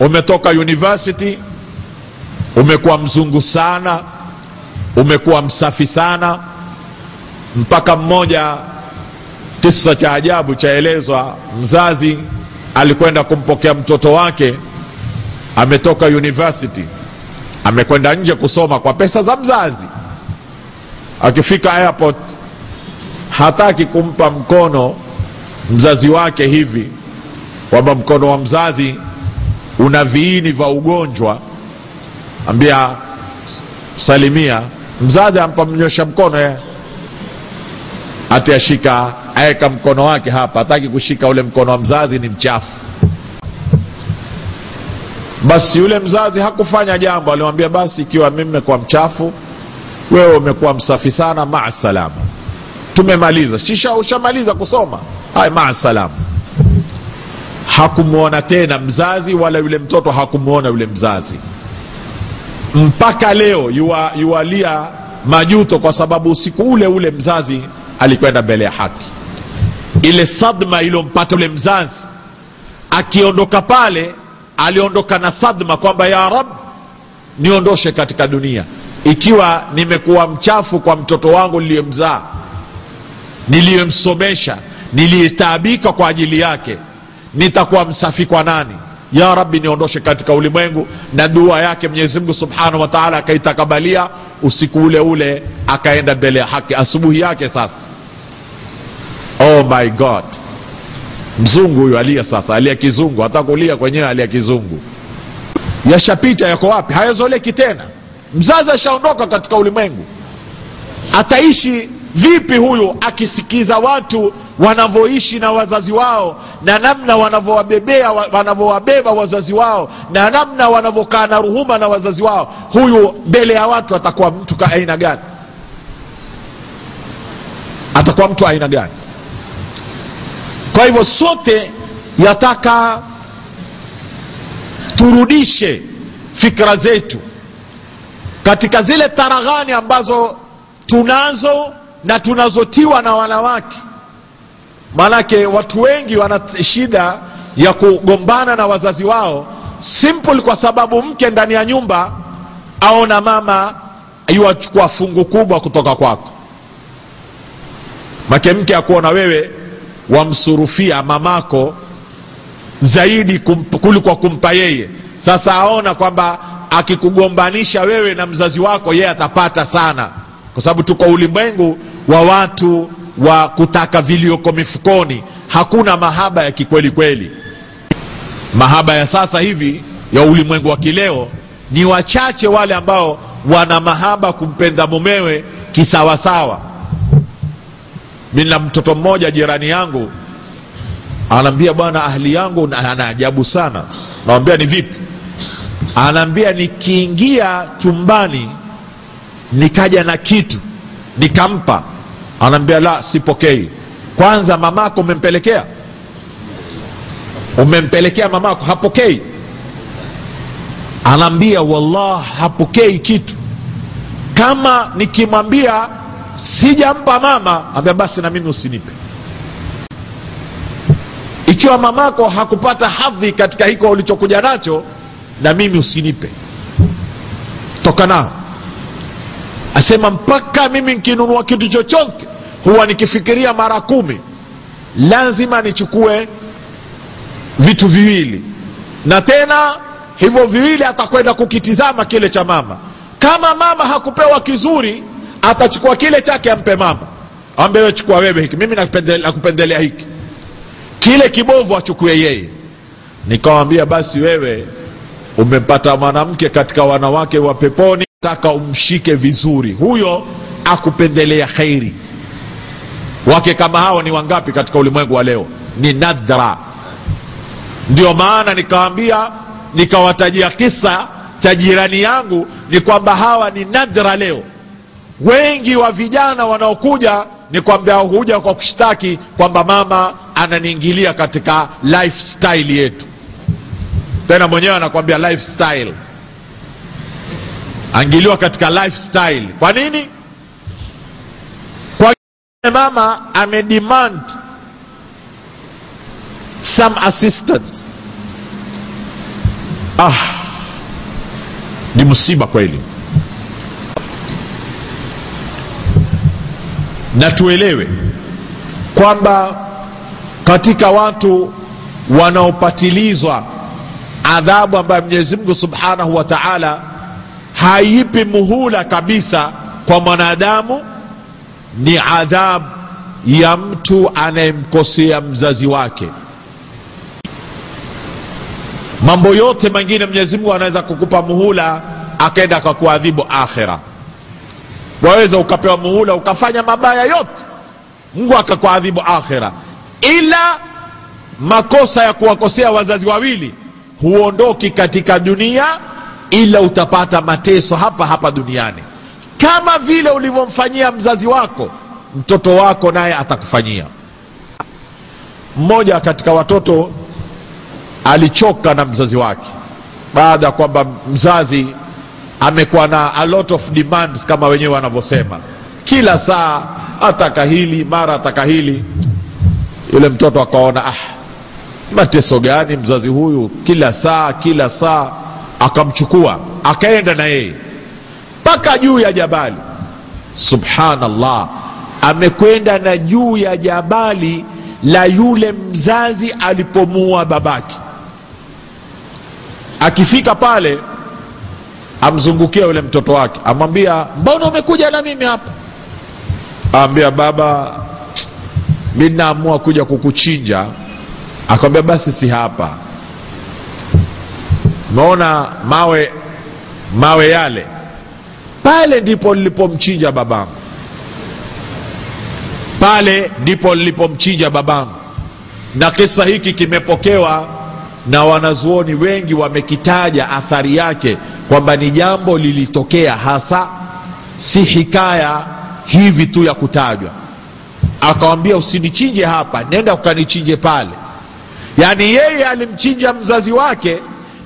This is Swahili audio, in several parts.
umetoka university umekuwa mzungu sana umekuwa msafi sana mpaka mmoja kisa cha ajabu chaelezwa mzazi alikwenda kumpokea mtoto wake ametoka university amekwenda nje kusoma kwa pesa za mzazi. Akifika airport hataki kumpa mkono mzazi wake hivi kwamba mkono wa mzazi una viini vya ugonjwa ambia salimia mzazi ampa mnyosha mkono ye ati ashika aeka mkono wake hapa hataki kushika ule mkono wa mzazi ni mchafu. Basi yule mzazi hakufanya jambo alimwambia basi ikiwa mimi nimekuwa mchafu wewe umekuwa msafi sana maasalama, tumemaliza. Shisha ushamaliza kusoma? Haya maa salama hakumwona tena mzazi wala yule mtoto hakumwona yule mzazi. Mpaka leo yuwa, yuwalia majuto kwa sababu usiku ule ule mzazi alikwenda mbele ya haki. Ile sadma iliyompata ule mzazi akiondoka pale aliondoka na sadma kwamba ya rab niondoshe katika dunia. Ikiwa nimekuwa mchafu kwa mtoto wangu niliyemzaa niliyemsomesha niliyetaabika kwa ajili yake nitakuwa msafi kwa nani? Ya rabbi niondoshe katika ulimwengu na dua yake mwenyezi mungu subhanahu wa taala akaitakabalia usiku ule ule akaenda mbele ya haki. Asubuhi yake sasa. Oh my god. Mzungu huyu alia sasa alia kizungu hata kulia kwenyewe alia kizungu. Yashapita yako wapi? Hayazoleki tena. Mzazi ashaondoka katika ulimwengu. Ataishi vipi huyu akisikiza watu wanavyoishi na wazazi wao na namna wanavyowabebea wanavyowabeba wazazi wao na namna wanavyokaa na ruhuma na wazazi wao. Huyu mbele ya watu atakuwa mtu ka aina gani? Atakuwa mtu aina gani? Kwa hivyo sote yataka turudishe fikra zetu katika zile taraghani ambazo tunazo na tunazotiwa na wanawake maanake watu wengi wana shida ya kugombana na wazazi wao simple kwa sababu mke ndani ya nyumba aona mama iwachukua fungu kubwa kutoka kwako. Make mke akuona wewe wamsurufia mamako zaidi kump, kuliko kumpa yeye. Sasa aona kwamba akikugombanisha wewe na mzazi wako yeye atapata sana. Kwa sababu tuko ulimwengu wa watu wa kutaka vilioko mifukoni hakuna mahaba ya kikweli kweli. Mahaba ya sasa hivi ya ulimwengu wa kileo ni wachache wale ambao wana mahaba kumpenda mumewe kisawasawa. Mi na mtoto mmoja jirani yangu anaambia bwana ahli yangu ana ajabu sana. Nawambia ni vipi? Anaambia nikiingia chumbani nikaja na kitu nikampa anaambia la sipokei. Kwanza mamako umempelekea? Umempelekea mamako hapokei. Anaambia wallah hapokei kitu. Kama nikimwambia sijampa mama ambia basi na mimi usinipe. Ikiwa mamako hakupata hadhi katika hiko ulichokuja nacho na mimi usinipe. Toka nao asema mpaka mimi nkinunua kitu chochote huwa nikifikiria mara kumi lazima nichukue vitu viwili. Na tena hivyo viwili atakwenda kukitizama kile cha mama. Kama mama hakupewa kizuri atachukua kile chake ampe mama. Ambe wewe chukua wewe hiki mimi nakupendelea, hiki. Kile kibovu achukue yeye. Nikawambia basi wewe umempata mwanamke katika wanawake wa peponi taka umshike vizuri. Huyo akupendelea khairi. Wake kama hao ni wangapi katika ulimwengu wa leo? Ni nadra. Ndio maana nikawaambia nikawatajia kisa cha jirani yangu ni kwamba hawa ni nadra leo. Wengi wa vijana wanaokuja ni kwamba huja kwa kushtaki kwamba mama ananiingilia katika lifestyle yetu. Tena mwenyewe anakwambia lifestyle angiliwa katika lifestyle. Kwa nini? Kwa mama amedemand some assistance. Ah ni msiba kweli. Na tuelewe kwamba katika watu wanaopatilizwa adhabu ambayo mwenyezi mungu subhanahu wa taala haipi muhula kabisa kwa mwanadamu ni adhabu ya mtu anayemkosea mzazi wake. Mambo yote mengine mwenyezi mungu anaweza kukupa muhula akaenda akakuadhibu akhira waweza ukapewa muhula ukafanya mabaya yote mungu akakuadhibu akhira ila makosa ya kuwakosea wazazi wawili huondoki katika dunia ila utapata mateso hapa hapa duniani. Kama vile ulivyomfanyia mzazi wako mtoto wako naye atakufanyia. Mmoja katika watoto alichoka na mzazi wake baada ya kwamba mzazi amekuwa na a lot of demands kama wenyewe wanavyosema. Kila saa ataka hili mara ataka hili. Yule mtoto akaona ah, mateso gani mzazi huyu? Kila saa kila saa akamchukua akaenda na yeye mpaka juu ya jabali. Subhanallah amekwenda na juu ya jabali la yule mzazi alipomua babake. Akifika pale amzungukia yule mtoto wake amwambia mbona umekuja na mimi hapa? Aambia baba mi naamua kuja kukuchinja. Akamwambia basi si hapa umeona mawe mawe yale. Pale ndipo nilipomchinja babangu. Pale ndipo nilipomchinja babangu. Na kisa hiki kimepokewa na wanazuoni wengi wamekitaja athari yake kwamba ni jambo lilitokea hasa si hikaya hivi tu ya kutajwa. Akawambia usinichinje hapa nenda ukanichinje pale. Yaani yeye alimchinja mzazi wake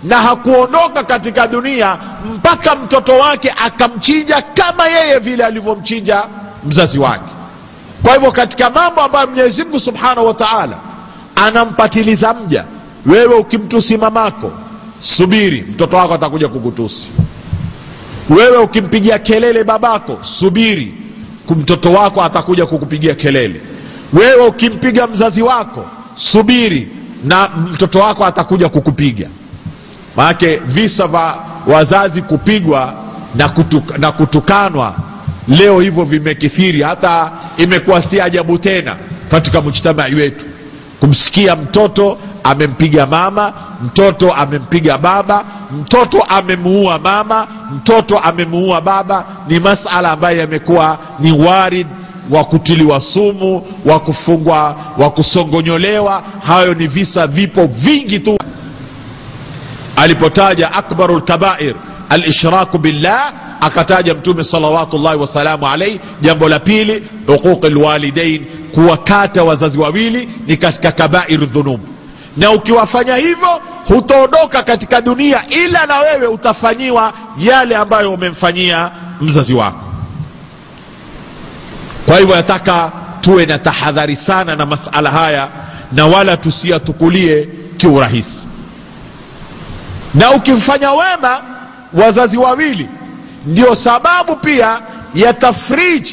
na hakuondoka katika dunia mpaka mtoto wake akamchinja kama yeye vile alivyomchinja mzazi wake. Kwa hivyo katika mambo ambayo mwenyezi mungu subhanahu wa taala anampatiliza mja wewe ukimtusi mamako subiri mtoto wako atakuja kukutusi. Wewe ukimpigia kelele babako subiri mtoto wako atakuja kukupigia kelele. Wewe ukimpiga mzazi wako subiri na mtoto wako atakuja kukupiga maanake visa vya wazazi kupigwa na, kutuk, na kutukanwa leo hivyo vimekithiri hata imekuwa si ajabu tena katika mujtamai wetu. Kumsikia mtoto amempiga mama mtoto amempiga baba mtoto amemuua mama mtoto amemuua baba ni masala ambayo yamekuwa ni warid wa kutiliwa sumu wa kufungwa wa kusongonyolewa. Hayo ni visa vipo vingi tu alipotaja akbaru lkabair alishraku billah akataja mtume salawatullahi wasalamu alaihi. Jambo la pili uquqi lwalidain kuwakata wazazi wawili ni katika kabair dhunub. Na ukiwafanya hivyo hutaondoka katika dunia ila na wewe utafanyiwa yale ambayo umemfanyia mzazi wako. Kwa hivyo yataka tuwe na tahadhari sana na masala haya na wala tusiyatukulie kiurahisi na ukimfanya wema wazazi wawili. Ndio sababu pia ya tafrij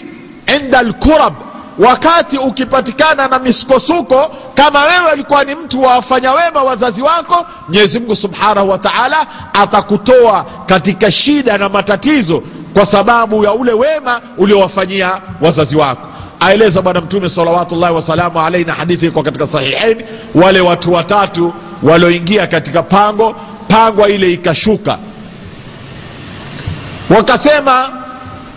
inda lkurab wakati ukipatikana na misukosuko kama wewe alikuwa ni mtu wawafanya wema wazazi wako mwenyezi mungu subhanahu wa taala atakutoa katika shida na matatizo kwa sababu ya ule wema uliowafanyia wazazi wako. Aeleza bwana mtume salawatullahi wasalamu alaihi na hadithi iko katika sahihain. Wale watu watatu walioingia katika pango pangwa ile ikashuka. Wakasema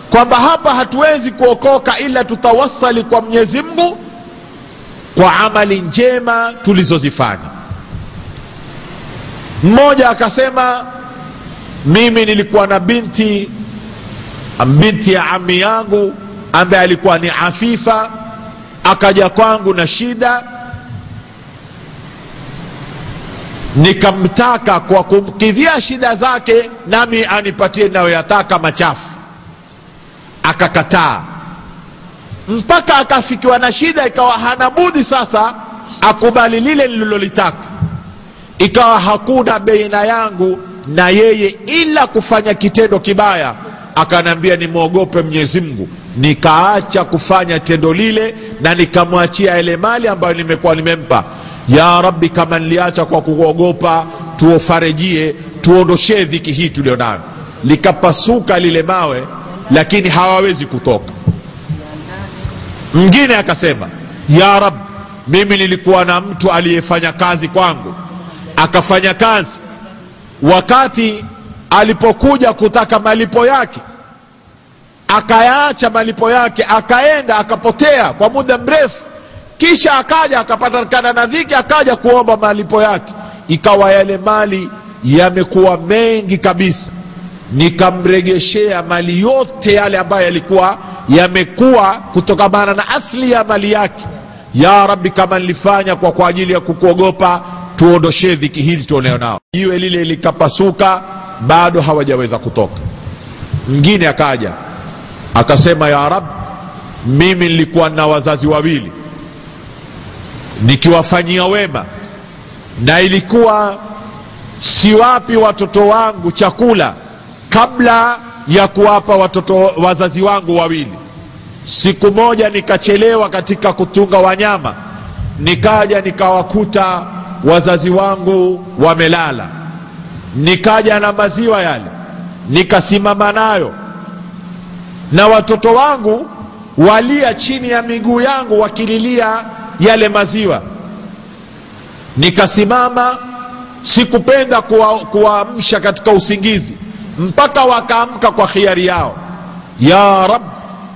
kwamba hapa hatuwezi kuokoka ila tutawasali kwa mwenyezi mungu kwa amali njema tulizozifanya. Mmoja akasema mimi nilikuwa na binti binti ya ami yangu ambaye alikuwa ni afifa akaja kwangu na shida nikamtaka kwa kumkidhia shida zake nami anipatie nayoyataka machafu. Akakataa. Mpaka akafikiwa na shida ikawa hana budi sasa akubali lile nililolitaka. Ikawa hakuna baina yangu na yeye ila kufanya kitendo kibaya. Akanambia nimwogope mwenyezi mungu. Nikaacha kufanya tendo lile na nikamwachia ile mali ambayo nimekuwa nimempa ya rabbi kama niliacha kwa kuogopa tuofarejie tuondoshee dhiki hii tulionayo. Likapasuka lile mawe lakini hawawezi kutoka. Mwingine akasema ya rab mimi nilikuwa na mtu aliyefanya kazi kwangu akafanya kazi. Wakati alipokuja kutaka malipo yake akayaacha malipo yake akaenda akapotea kwa muda mrefu kisha akaja akapatikana na dhiki akaja kuomba malipo yake. Ikawa yale mali yamekuwa mengi kabisa. Nikamregeshea mali yote yale ambayo yalikuwa yamekuwa kutokamana na asli ya mali yake. Ya rabbi kama nilifanya kwa kwa ajili ya kukuogopa tuondoshee dhiki hili tuoneo nao. Jiwe lile likapasuka bado hawajaweza kutoka. Mwingine akaja akasema ya rab mimi nilikuwa na wazazi wawili nikiwafanyia wema. Na ilikuwa siwapi watoto wangu chakula kabla ya kuwapa watoto wazazi wangu wawili. Siku moja nikachelewa katika kutunga wanyama nikaja nikawakuta wazazi wangu wamelala. Nikaja na maziwa yale nikasimama nayo. Na watoto wangu walia chini ya miguu yangu wakililia yale maziwa. Nikasimama sikupenda kuwaamsha katika usingizi mpaka wakaamka kwa khiari yao. Ya rab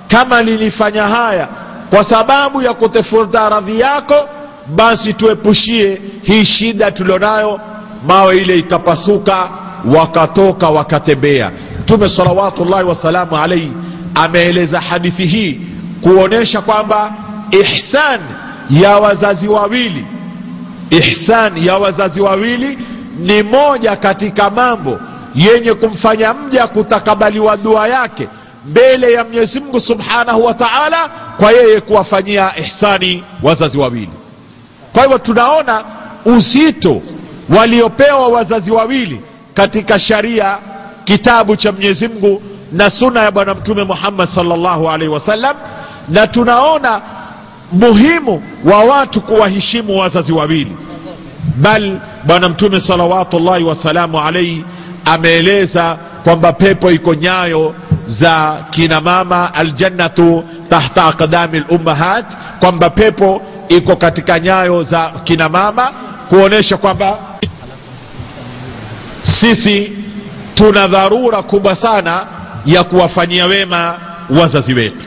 kama nilifanya haya kwa sababu ya kutafuta radhi yako basi tuepushie hii shida tulionayo. Mawe ile ikapasuka wakatoka wakatembea. Mtume salawatullahi wasalamu alaihi ameeleza hadithi hii kuonyesha kwamba ihsan ya wazazi wawili. Ihsan ya wazazi wawili ni moja katika mambo yenye kumfanya mja kutakabaliwa dua yake mbele ya mwenyezi mungu subhanahu wa taala kwa yeye kuwafanyia ihsani wazazi wawili. Kwa hivyo tunaona uzito waliopewa wazazi wawili katika sharia kitabu cha mwenyezi mungu na suna ya bwana mtume muhammad sallallahu alaihi wasallam na tunaona muhimu wa watu kuwaheshimu wazazi wawili. Bal bwana mtume salawatullahi wasalamu alaihi ameeleza kwamba pepo iko nyayo za kina mama aljannatu tahta aqdami lummahat kwamba pepo iko katika nyayo za kina mama kuonyesha kwamba sisi tuna dharura kubwa sana ya kuwafanyia wema wazazi wetu